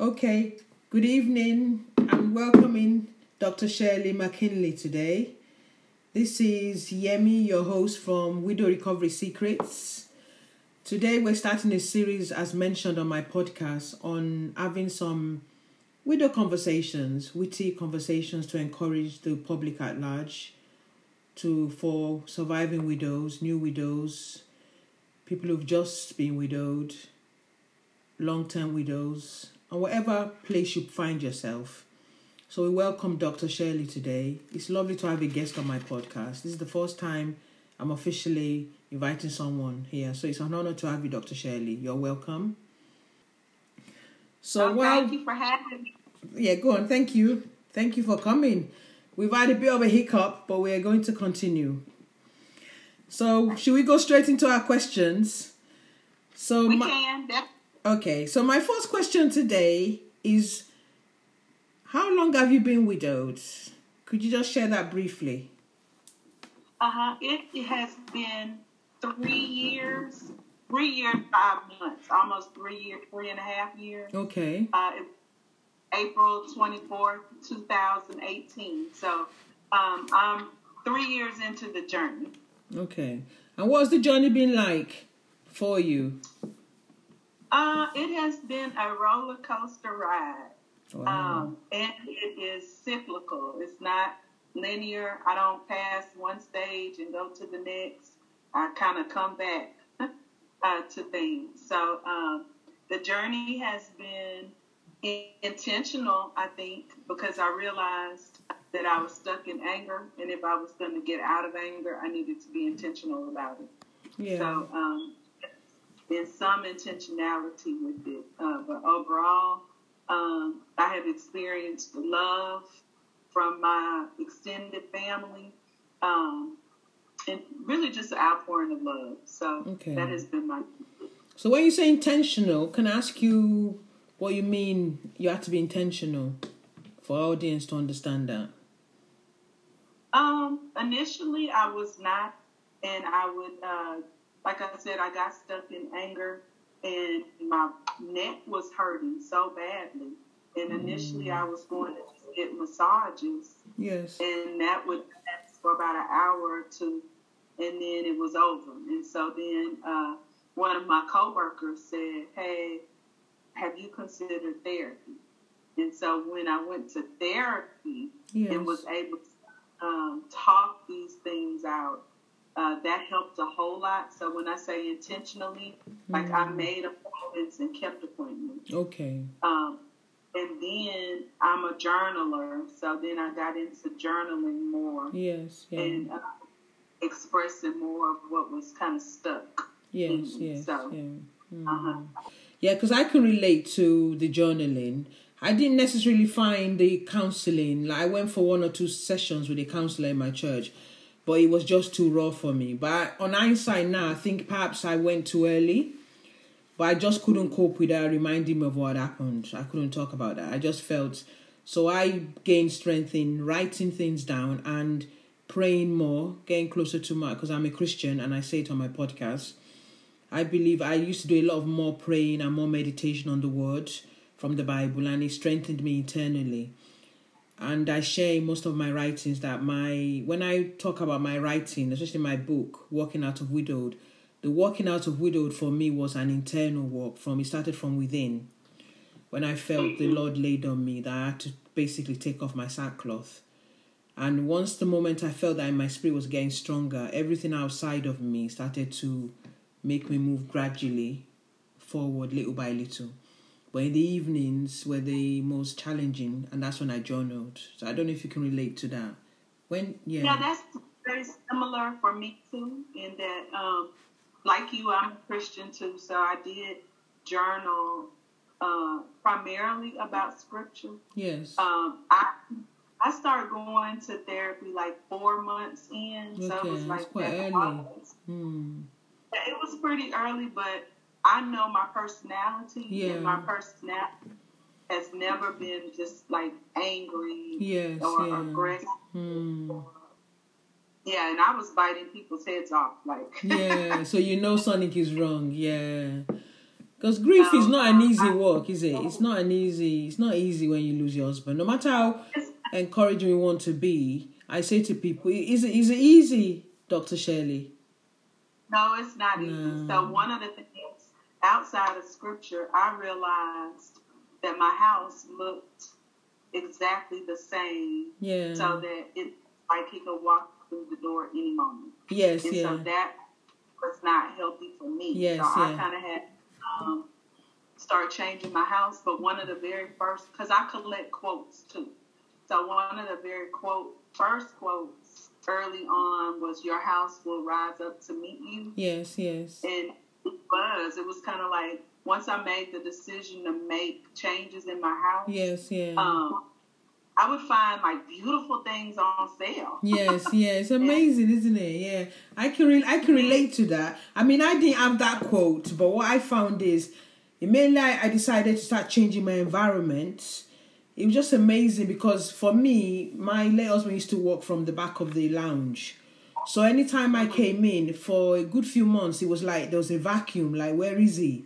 Okay, good evening. I'm welcoming Dr. Shirley McKinley today. This is Yemi, your host from Widow Recovery Secrets. Today, we're starting a series, as mentioned on my podcast, on having some widow conversations, witty conversations to encourage the public at large to for surviving widows, new widows, people who've just been widowed, long-term widows, and whatever place you find yourself. So we welcome Dr. Shirley today. It's lovely to have a guest on my podcast. This is the first time I'm officially inviting someone here. So it's an honor to have you, Dr. Shirley. You're welcome. So oh, well, thank you for having me. Yeah, go on. Thank you. Thank you for coming. We've had a bit of a hiccup, but we're going to continue. So, should we go straight into our questions? So, we my, can. Okay, so my first question today is how long have you been widowed? Could you just share that briefly? Uh huh. It, it has been three years, three years, five months, almost three years, three and a half years. Okay. Uh, April 24th, 2018. So um, I'm three years into the journey. Okay. And what's the journey been like for you? Uh, it has been a roller coaster ride. Wow. Um, and it is cyclical. It's not linear. I don't pass one stage and go to the next. I kind of come back uh, to things. So um, the journey has been intentional, I think, because I realized that I was stuck in anger, and if I was going to get out of anger, I needed to be intentional about it. Yeah. So, um, there's some intentionality with it, uh, but overall, um, I have experienced love from my extended family, um, and really just an outpouring of love. So okay. that has been my. So when you say intentional, can I ask you what you mean? You have to be intentional for our audience to understand that. Um, initially, I was not, and I would, uh, like I said, I got stuck in anger, and my neck was hurting so badly. And initially. I was going to get massages. Yes. And that would last for about an hour or two, and then it was over. And so then uh, one of my coworkers said, "Hey, have you considered therapy?" And so when I went to therapy yes. and was able to um, talk these things out, uh, that helped a whole lot. So when I say intentionally, mm-hmm. like I mm. made appointments and kept appointments. Okay. Um, and then I'm a journaler, so then I got into journaling more. Yes. Yeah. And uh, expressing more of what was kind of stuck. Yes. Yes. So, yeah. Mm-hmm. Uh-huh. Yeah, because I can relate to the journaling. I didn't necessarily find the counseling. Like I went for one or two sessions with a counselor in my church, but it was just too raw for me. But on hindsight now, I think perhaps I went too early. But I just couldn't cope with that reminding me of what happened. I couldn't talk about that. I just felt so I gained strength in writing things down and praying more, getting closer to my because I'm a Christian and I say it on my podcast. I believe I used to do a lot of more praying and more meditation on the word from the Bible, and it strengthened me internally. And I share in most of my writings that my when I talk about my writing, especially my book, Walking Out of Widowed, the walking out of widowed for me was an internal walk from it started from within. When I felt the mm-hmm. Lord laid on me that I had to basically take off my sackcloth. And once the moment I felt that my spirit was getting stronger, everything outside of me started to make me move gradually forward little by little. But in the evenings were the most challenging, and that's when I journaled. So I don't know if you can relate to that. When yeah, yeah, that's very similar for me too. In that, um, like you, I'm a Christian too, so I did journal uh, primarily about scripture. Yes. Um, I I started going to therapy like four months in, okay, so it was like quite early. Hmm. It was pretty early, but I know my personality, yeah. and my personality has never been just like angry yes, or yeah. aggressive. Hmm. Yeah, and I was biting people's heads off, like. yeah, so you know Sonic is wrong. Yeah. Because grief is not an easy work, is it? It's not an easy. It's not easy when you lose your husband. No matter how encouraging we want to be, I say to people, "Is it is it easy, Doctor Shirley?" No, it's not easy. No. So one of the things outside of scripture, I realized that my house looked exactly the same. Yeah. So that it like he could walk through the door any moment. Yes, and yeah. So that was not healthy for me. Yes, so yeah. I kind of had um, start changing my house. But one of the very first, because I collect quotes too. So one of the very quote first quotes early on was "Your house will rise up to meet you." Yes, yes. And it was. It was kind of like once I made the decision to make changes in my house. Yes, yeah. Um, I would find like beautiful things on sale. yes, yeah, it's amazing, isn't it? Yeah, I can re- I can relate to that. I mean, I didn't have that quote, but what I found is, mainly I decided to start changing my environment. It was just amazing because for me, my late husband used to work from the back of the lounge. So anytime I came in for a good few months, it was like there was a vacuum. Like, where is he?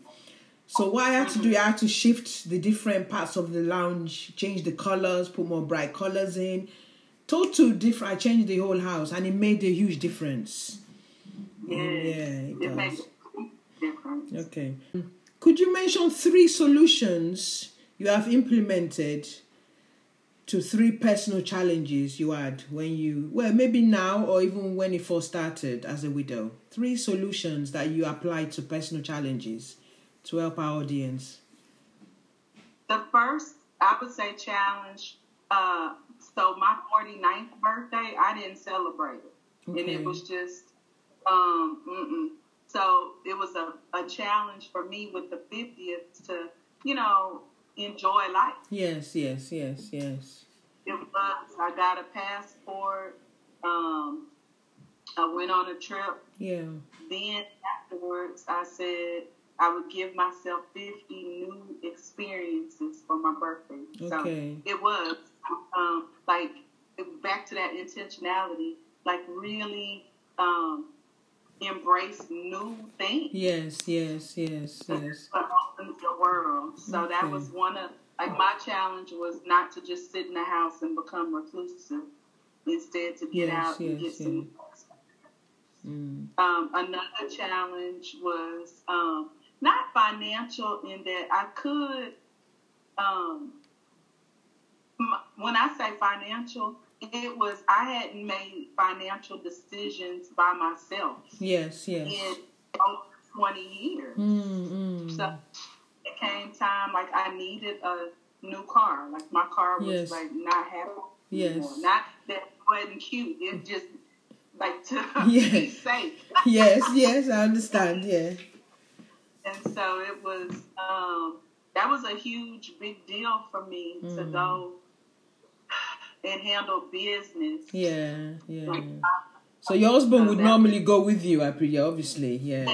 So what I had to do, I had to shift the different parts of the lounge, change the colors, put more bright colors in. Total different. I changed the whole house, and it made a huge difference. Yeah, oh, it, it makes difference. Okay. Could you mention three solutions you have implemented to three personal challenges you had when you well maybe now or even when you first started as a widow three solutions that you applied to personal challenges to help our audience? The first, I would say, challenge. Uh, so my 49th birthday, I didn't celebrate it, okay. and it was just, um, so it was a, a challenge for me with the 50th to, you know, enjoy life. Yes, yes, yes, yes. It was. I got a passport. Um, I went on a trip. Yeah. Then afterwards, I said, I would give myself 50 new experiences for my birthday. Okay. So it was um, like back to that intentionality, like really um, embrace new things. Yes, yes, yes, yes. The world. So okay. that was one of like my challenge was not to just sit in the house and become reclusive. Instead, to get yes, out and yes, get some. Mm. Um, another challenge was um, not financial in that I could, um, when I say financial, it was I hadn't made financial decisions by myself. Yes, yes. In over twenty years, mm, so it came time like I needed a new car. Like my car was yes. like not happy. Yes. Anymore. Not that wasn't cute. It just like to yes. be safe. yes, yes, I understand. Yeah and so it was um, that was a huge big deal for me mm. to go and handle business. Yeah, yeah. So your husband would normally go with you, I presume, obviously, yeah.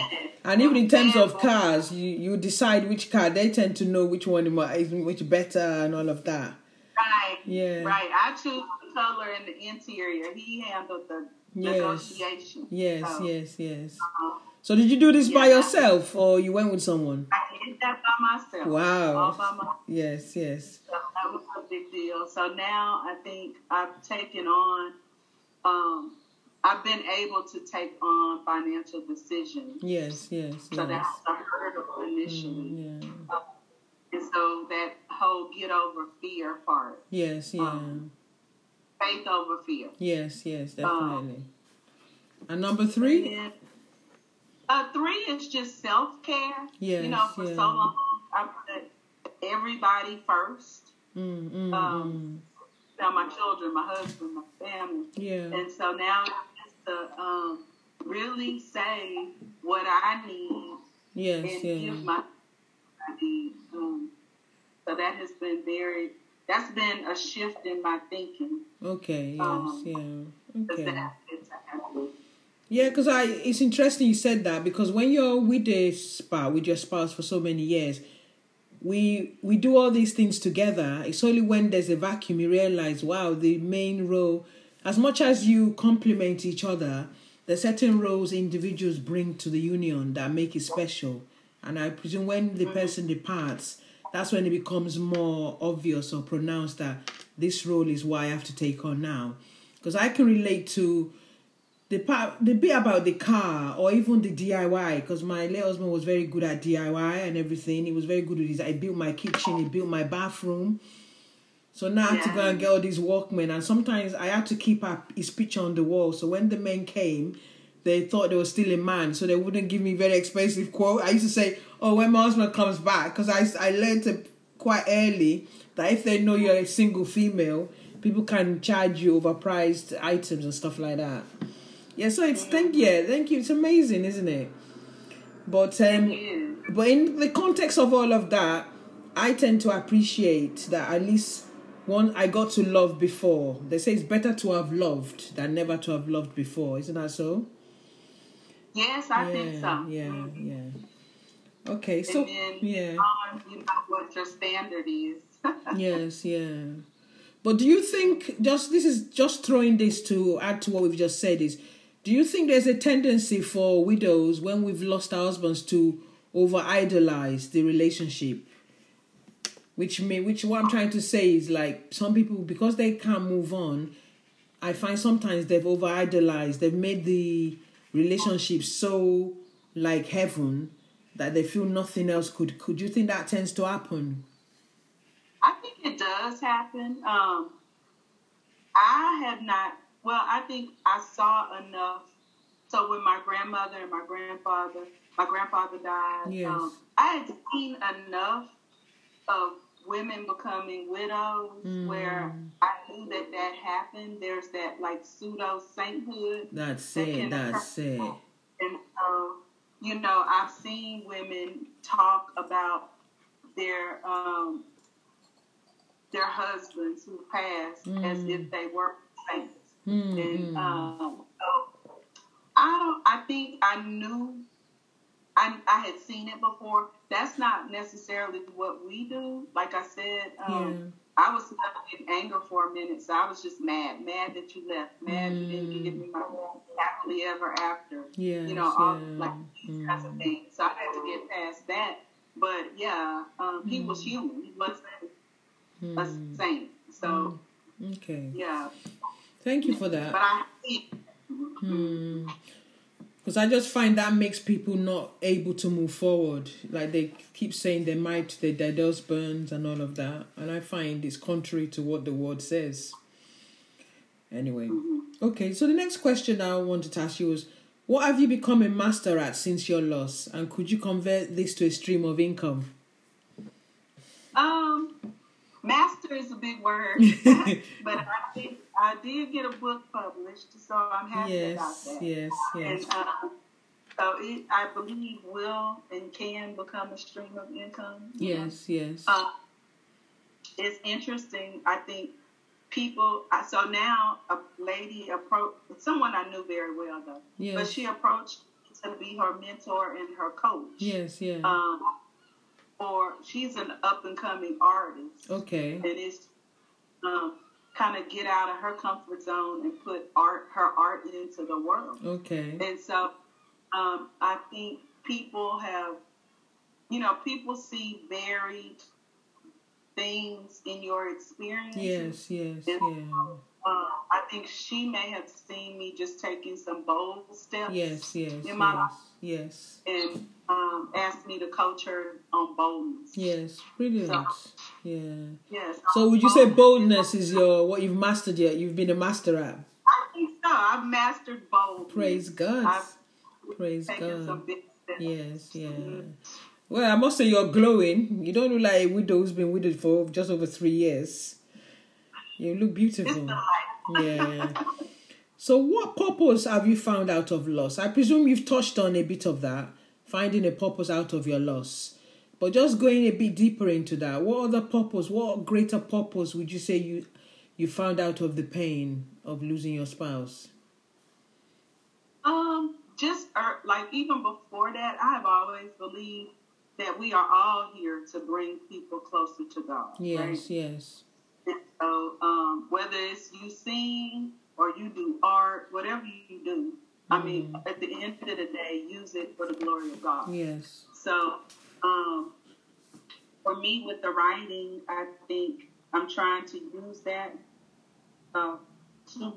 And even in terms of cars, you you decide which car. They tend to know which one is which better and all of that. Right. Yeah. Right. I choose the color and the interior. He handled the yes. negotiation. Yes. So, yes. Yes. Um, so did you do this yeah. by yourself or you went with someone? I did that by myself. Wow. All by myself. Yes, yes. So that was a big deal. So now I think I've taken on, um, I've been able to take on financial decisions. Yes, yes, So yes. that's a hurdle initially. Mm, yeah. Uh, and so that whole get over fear part. Yes, yeah. Um, faith over fear. Yes, yes, definitely. Um, and number three? And uh, three is just self care. Yes, you know, for yeah. so long I put everybody first. Mm, mm, um, mm. Now my children, my husband, my family. Yeah. And so now it's to um, really say what I need. Yes, and yeah. give my I need. Um, so that has been very. That's been a shift in my thinking. Okay. Yes. Um, yeah. Okay. That, yeah, because I it's interesting you said that because when you're with a spouse with your spouse for so many years, we we do all these things together. It's only when there's a vacuum you realize, wow, the main role, as much as you complement each other, there's certain roles individuals bring to the union that make it special. And I presume when the person departs, that's when it becomes more obvious or pronounced that this role is what I have to take on now. Because I can relate to the part, the bit about the car or even the DIY. Because my late husband was very good at DIY and everything. He was very good with his. I built my kitchen. He built my bathroom. So now I had to go and get all these workmen, and sometimes I had to keep up his picture on the wall. So when the men came, they thought they were still a man, so they wouldn't give me very expensive quote. I used to say, "Oh, when my husband comes back," because I I learned it quite early that if they know you're a single female, people can charge you overpriced items and stuff like that. Yeah, so it's thank you, thank you. It's amazing, isn't it? But um, but in the context of all of that, I tend to appreciate that at least one I got to love before. They say it's better to have loved than never to have loved before. Isn't that so? Yes, I yeah, think so. Yeah, yeah. Okay, so then, yeah, um, you know what your standard is. yes, yeah. But do you think just this is just throwing this to add to what we've just said is do you think there's a tendency for widows when we've lost our husbands to over idolize the relationship? Which may which what I'm trying to say is like some people because they can't move on, I find sometimes they've over idolized, they've made the relationship so like heaven that they feel nothing else could could. You think that tends to happen? I think it does happen. Um i have not well i think i saw enough so when my grandmother and my grandfather my grandfather died yes. um, i had seen enough of women becoming widows mm. where I knew that that happened. There's that like pseudo sainthood. That's that it. That's it. And so, you know, I've seen women talk about their um, their husbands who passed mm. as if mm. they were saints. Mm. And um, I don't. I think I knew I, I had seen it before. That's not necessarily what we do. Like I said, um, yeah. I was in anger for a minute, so I was just mad, mad that you left, mad mm. you didn't give me my happily ever after. Yeah, you know, all yeah. like these mm. kinds of mm. things. So I had to get past that. But yeah, um, he was mm. human. He wasn't a mm. saint. So okay, yeah. Thank you for that. But I. Hmm because I just find that makes people not able to move forward. Like they keep saying they might their dead burns and all of that, and I find it's contrary to what the word says. Anyway, okay. So the next question I wanted to ask you was, what have you become a master at since your loss, and could you convert this to a stream of income? Um, master is a big word, but I think I did get a book published, so I'm happy yes, about that. Yes, yes, and, uh, so it, I believe will and can become a stream of income. Yes, know? yes. Uh, it's interesting. I think people. So now a lady approached someone I knew very well though, yes. but she approached to be her mentor and her coach. Yes, yeah. Um, or she's an up and coming artist. Okay. And it's um, kind of get out of her comfort zone and put art, her art into the world. Okay. And so um, I think people have, you know, people see varied things in your experience. Yes, yes, yeah. Uh, I think she may have seen me just taking some bold steps. Yes, yes, in my yes, life. yes. And um, asked me to coach her on boldness. Yes, brilliant. So, yeah. Yes. So would you say boldness is your what you've mastered yet? You've been a master at. I think so. I've mastered boldness. Praise God. I've Praise God. Yes, yeah. Mm-hmm. Well, I must say you're glowing. You don't look like a widow who's been widowed for just over three years. You look beautiful. yeah. So, what purpose have you found out of loss? I presume you've touched on a bit of that, finding a purpose out of your loss. But just going a bit deeper into that, what other purpose, what greater purpose would you say you you found out of the pain of losing your spouse? Um, just uh, like even before that, I have always believed that we are all here to bring people closer to God. Yes, right? yes. And so, um, whether it's you sing or you do art, whatever you do, I mean, mm. at the end of the day, use it for the glory of God. Yes. so um, for me with the writing, I think I'm trying to use that uh, to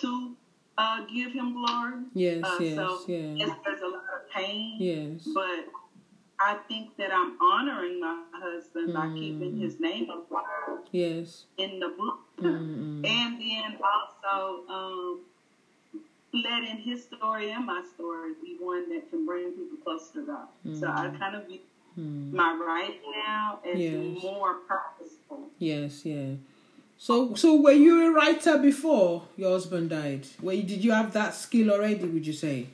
to uh, give him glory. Yes, uh, yes, so yeah. yes, there's a lot of pain. Yes. But I think that I'm honoring my husband by keeping Mm. his name alive Yes. in the book, Mm-mm. and then also um, letting his story and my story be one that can bring people closer to God. So I kind of view Mm. my right now as Yes. more purposeful. Yes, yeah. So, so were you a writer before your husband died? Were you, did you have that skill already? Would you say?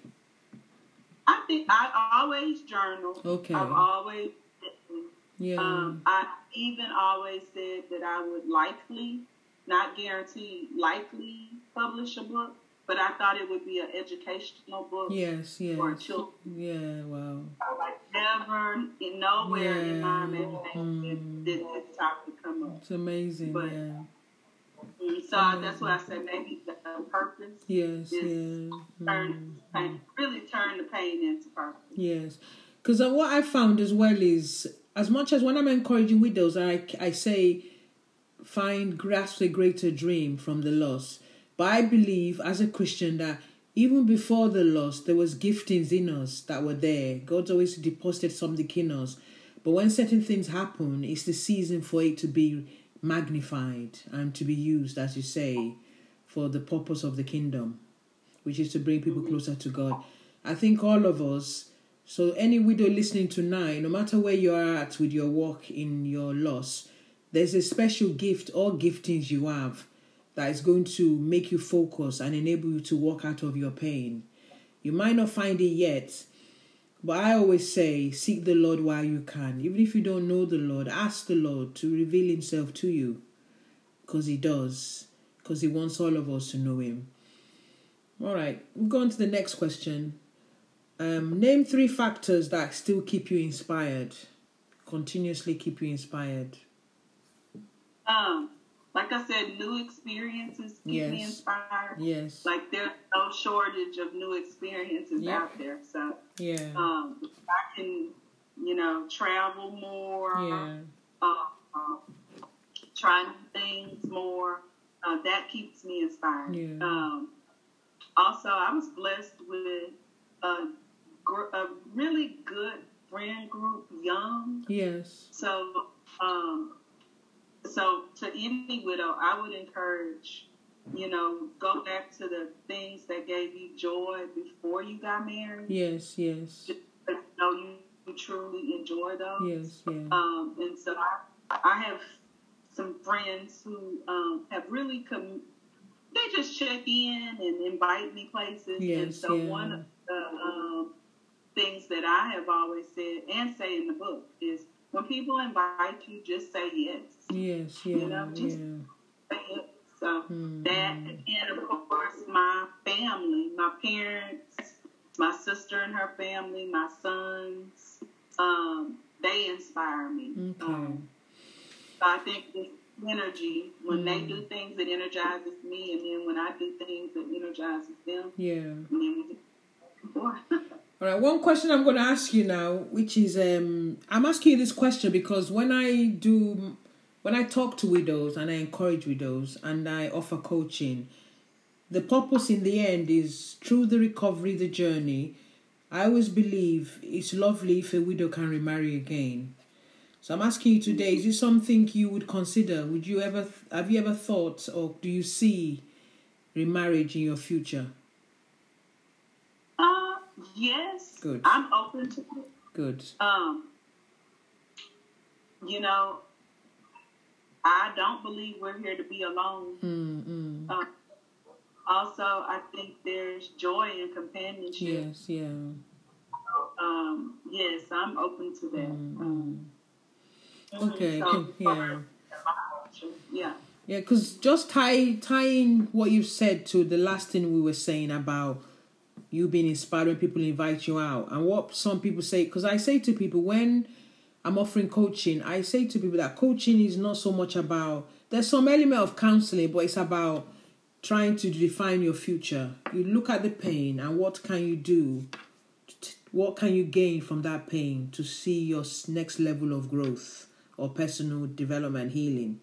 I think I always journal. Okay. I've always Yeah. Um, I even always said that I would likely, not guarantee, likely publish a book, but I thought it would be an educational book yes. Yes. for children. Yeah. Wow. Like never, in nowhere in my Yeah. imagination Mm. did this topic come up. It's amazing. But- yeah. So that's why I said maybe the purpose Yes. is Yeah. turn, Mm. pain, really turn the pain into purpose. Yes, because what I found as well is as much as when I'm encouraging widows, I I say find grasp a greater dream from the loss. But I believe as a Christian that even before the loss, there was giftings in us that were there. God's always deposited something in us. But when certain things happen, it's the season for it to be magnified and to be used, as you say, for the purpose of the kingdom, which is to bring people closer to God. I think all of us, so any widow listening tonight, no matter where you are at with your walk in your loss, there's a special gift or giftings you have that is going to make you focus and enable you to walk out of your pain. You might not find it yet, but I always say, seek the Lord while you can. Even if you don't know the Lord, ask the Lord to reveal Himself to you. Because He does. Because He wants all of us to know Him. All right, we'll go on to the next question. Um, name three factors that still keep you inspired, continuously keep you inspired. Um, like I said, new experiences keep me inspired. Yes. Like there's no shortage of new experiences Yeah. out there. So Yeah. um, I can, you know, travel more, Yeah. uh, uh, try new things more. Uh, that keeps me inspired. Yeah. Um, also, I was blessed with a, gr- a really good friend group, young. Yes. So, um, so to any widow, I would encourage, you know, go back to the things that gave you joy before you got married. Yes. Yes. Just to know you, you truly enjoy those. Yes. Yeah. Um, and so I, I have some friends who um, have really come. They just check in and invite me places. and Yes, so yeah. one of the um, things that I have always said and say in the book is when people invite you, just say yes. Yes. Yeah. you know, just- Yeah. Say yes. So Mm. that and of course my family, my parents, my sister and her family, my sons, um, they inspire me. Okay. Um, so I think this energy, when they Mm. do things, it energizes me, and then when I do things, it energizes them. Yeah. And then we more. All right, one question I'm going to ask you now, which is um, I'm asking you this question because when I do, when I talk to widows and I encourage widows and I offer coaching, the purpose in the end is through the recovery, the journey. I always believe it's lovely if a widow can remarry again. So I'm asking you today: Is this something you would consider? Would you ever have you ever thought, or do you see remarriage in your future? Yes, Good. I'm open to it. Good. Um, you know, I don't believe we're here to be alone. Mm, mm. Um, also, I think there's joy in companionship. Yes. Yeah. Um, yes, I'm open to that. Um, Okay, so, yeah. yeah. Yeah, because just tie tying what you said to the last thing we were saying about you being inspired when people invite you out, and what some people say. Because I say to people when I'm offering coaching, I say to people that coaching is not so much about. There's some element of counseling, but it's about trying to define your future. You look at the pain and what can you do. what can you gain from that pain to see your next level of growth or personal development healing?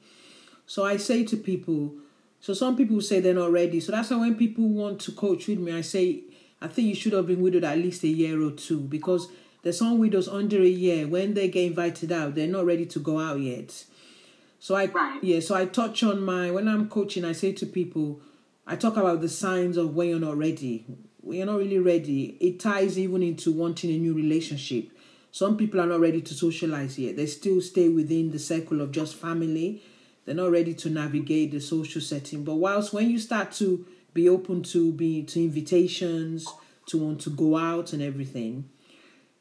So I say to people, so some people say they're not ready. So that's why when people want to coach with me, I say, I think you should have been widowed at least a year or two because there's some widows under a year when they get invited out, they're not ready to go out yet. So I right. yeah, so I touch on my when I'm coaching, I say to people, I talk about the signs of when you're not ready. When you're not really ready, it ties even into wanting a new relationship. Some people are not ready to socialize yet. They still stay within the circle of just family. They're not ready to navigate the social setting. But whilst when you start to be open to be to invitations, to want to go out and everything,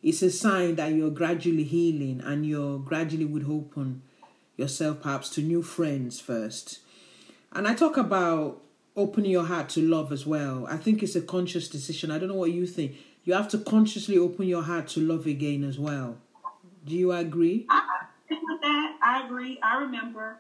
it's a sign that you're gradually healing and you're gradually would open yourself perhaps to new friends first. And I talk about opening your heart to love as well. I think it's a conscious decision. I don't know what you think. You have to consciously open your heart to love again as well. Do you agree? I, that. I agree. I remember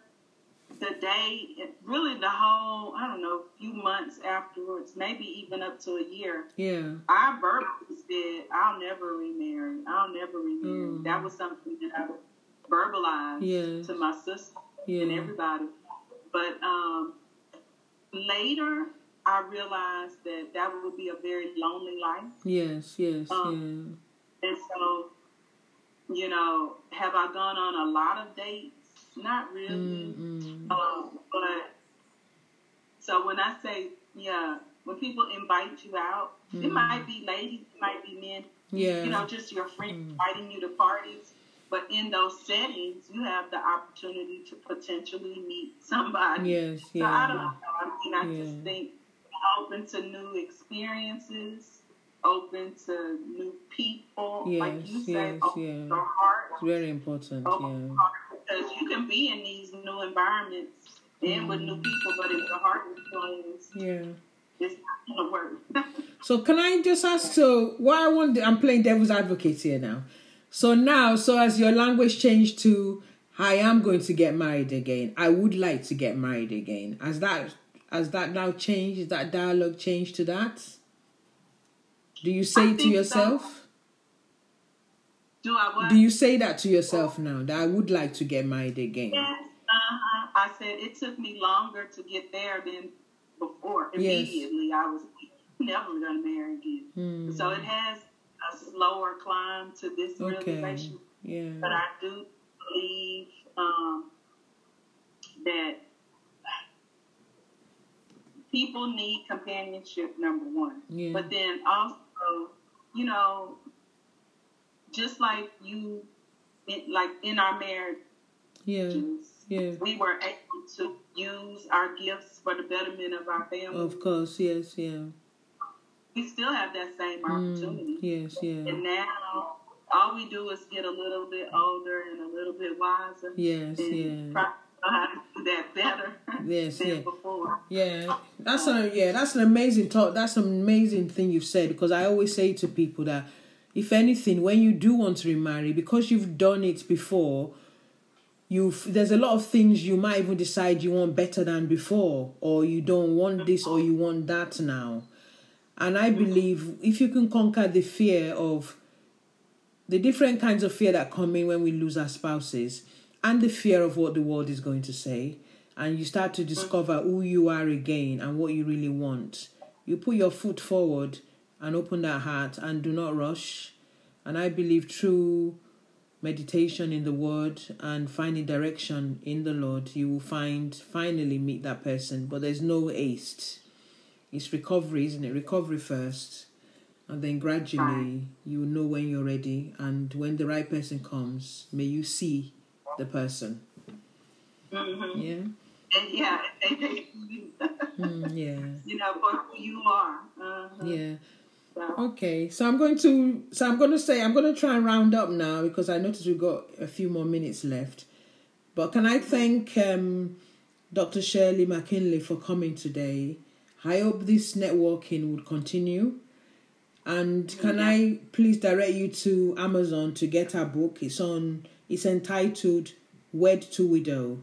the day, really the whole, I don't know, few months afterwards, maybe even up to a year. Yeah. I verbally said, I'll never remarry. I'll never remarry. Mm. That was something that I verbalized yes. to my sister yeah. and everybody. But um, later, I realized that that would be a very lonely life. Yes, yes, um, yeah. And so, you know, have I gone on a lot of dates? Not really. Mm-hmm. Um, but so when I say, yeah, when people invite you out, mm-hmm. it might be ladies, it might be men. Yeah. You know, just your friends mm-hmm. inviting you to parties. But in those settings, you have the opportunity to potentially meet somebody. Yes, yeah. So I don't know. I mean, I yeah. just think open to new experiences, open to new people. Yes, like you say, yes, open yeah. your heart. It's very important. Open yeah because you can be in these new environments and mm. with new people, but if your heart is closed, yeah, it's not gonna work. so can I just ask? So why I want I'm playing devil's advocate here now. So now, so as your language changed to I am going to get married again. I would like to get married again. Has that has that now changed? Is that dialogue changed to that? Do you say to yourself? So. Do I what? Do you say that to yourself now that I would like to get married again? Yes. Uh-huh. I said it took me longer to get there than before. Immediately, yes. I was never going to marry again. Hmm. So it has a slower climb to this okay. realization. Yeah. But I do believe um, that people need companionship, number one. Yeah. But then also, you know, just like you, like in our marriage, yeah, yeah, we were able to use our gifts for the betterment of our family. Of course, yes, yeah. We still have that same mm, opportunity. Mm, yes, yeah. And now all we do is get a little bit older and a little bit wiser. Yes, yeah. Know how to do that better. Yes, yeah. Before. Yeah, that's a yeah, that's an amazing talk. That's an amazing thing you've said because I always say to people that if anything, when you do want to remarry, because you've done it before, you've there's a lot of things you might even decide you want better than before, or you don't want this or you want that now. And I believe if you can conquer the fear of the different kinds of fear that come in when we lose our spouses, and the fear of what the world is going to say, and you start to discover who you are again and what you really want, you put your foot forward and open that heart and do not rush. And I believe through meditation in the Word and finding direction in the Lord, you will find finally meet that person. But there's no haste. It's recovery, isn't it? Recovery first. And then gradually you know when you're ready. And when the right person comes, may you see the person. Mm-hmm. Yeah. And yeah, mm, yeah. You know, for who you are. Uh-huh. Yeah. Okay, so I'm going to so I'm going to say I'm going to try and round up now because I noticed we've got a few more minutes left. But can I thank um, Dr. Shirley McKinley for coming today? I hope this networking would continue. And can I please direct you to Amazon to get our book? It's on. It's entitled "Wed to Widow,"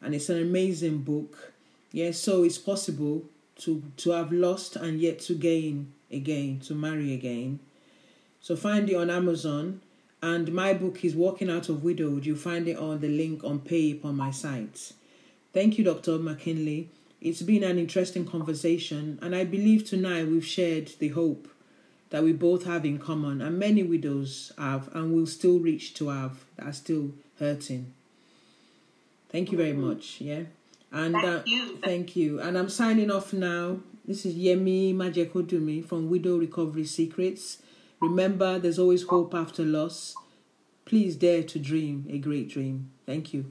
and it's an amazing book. Yes, so it's possible to to have lost and yet to gain again, to marry again. So find it on Amazon. And my book is Walking Out of Widowhood. You'll find it on the link on Pay on my site. Thank you, Dr. McKinley. It's been an interesting conversation, and I believe tonight we've shared the hope that we both have in common, and many widows have and will still reach to have that are still hurting. Thank you very much. Yeah. And thank uh, you. Thank you. And I'm signing off now. This is Yemi Majekodunmi from Widow Recovery Secrets. Remember, there's always hope after loss. Please dare to dream a great dream. Thank you.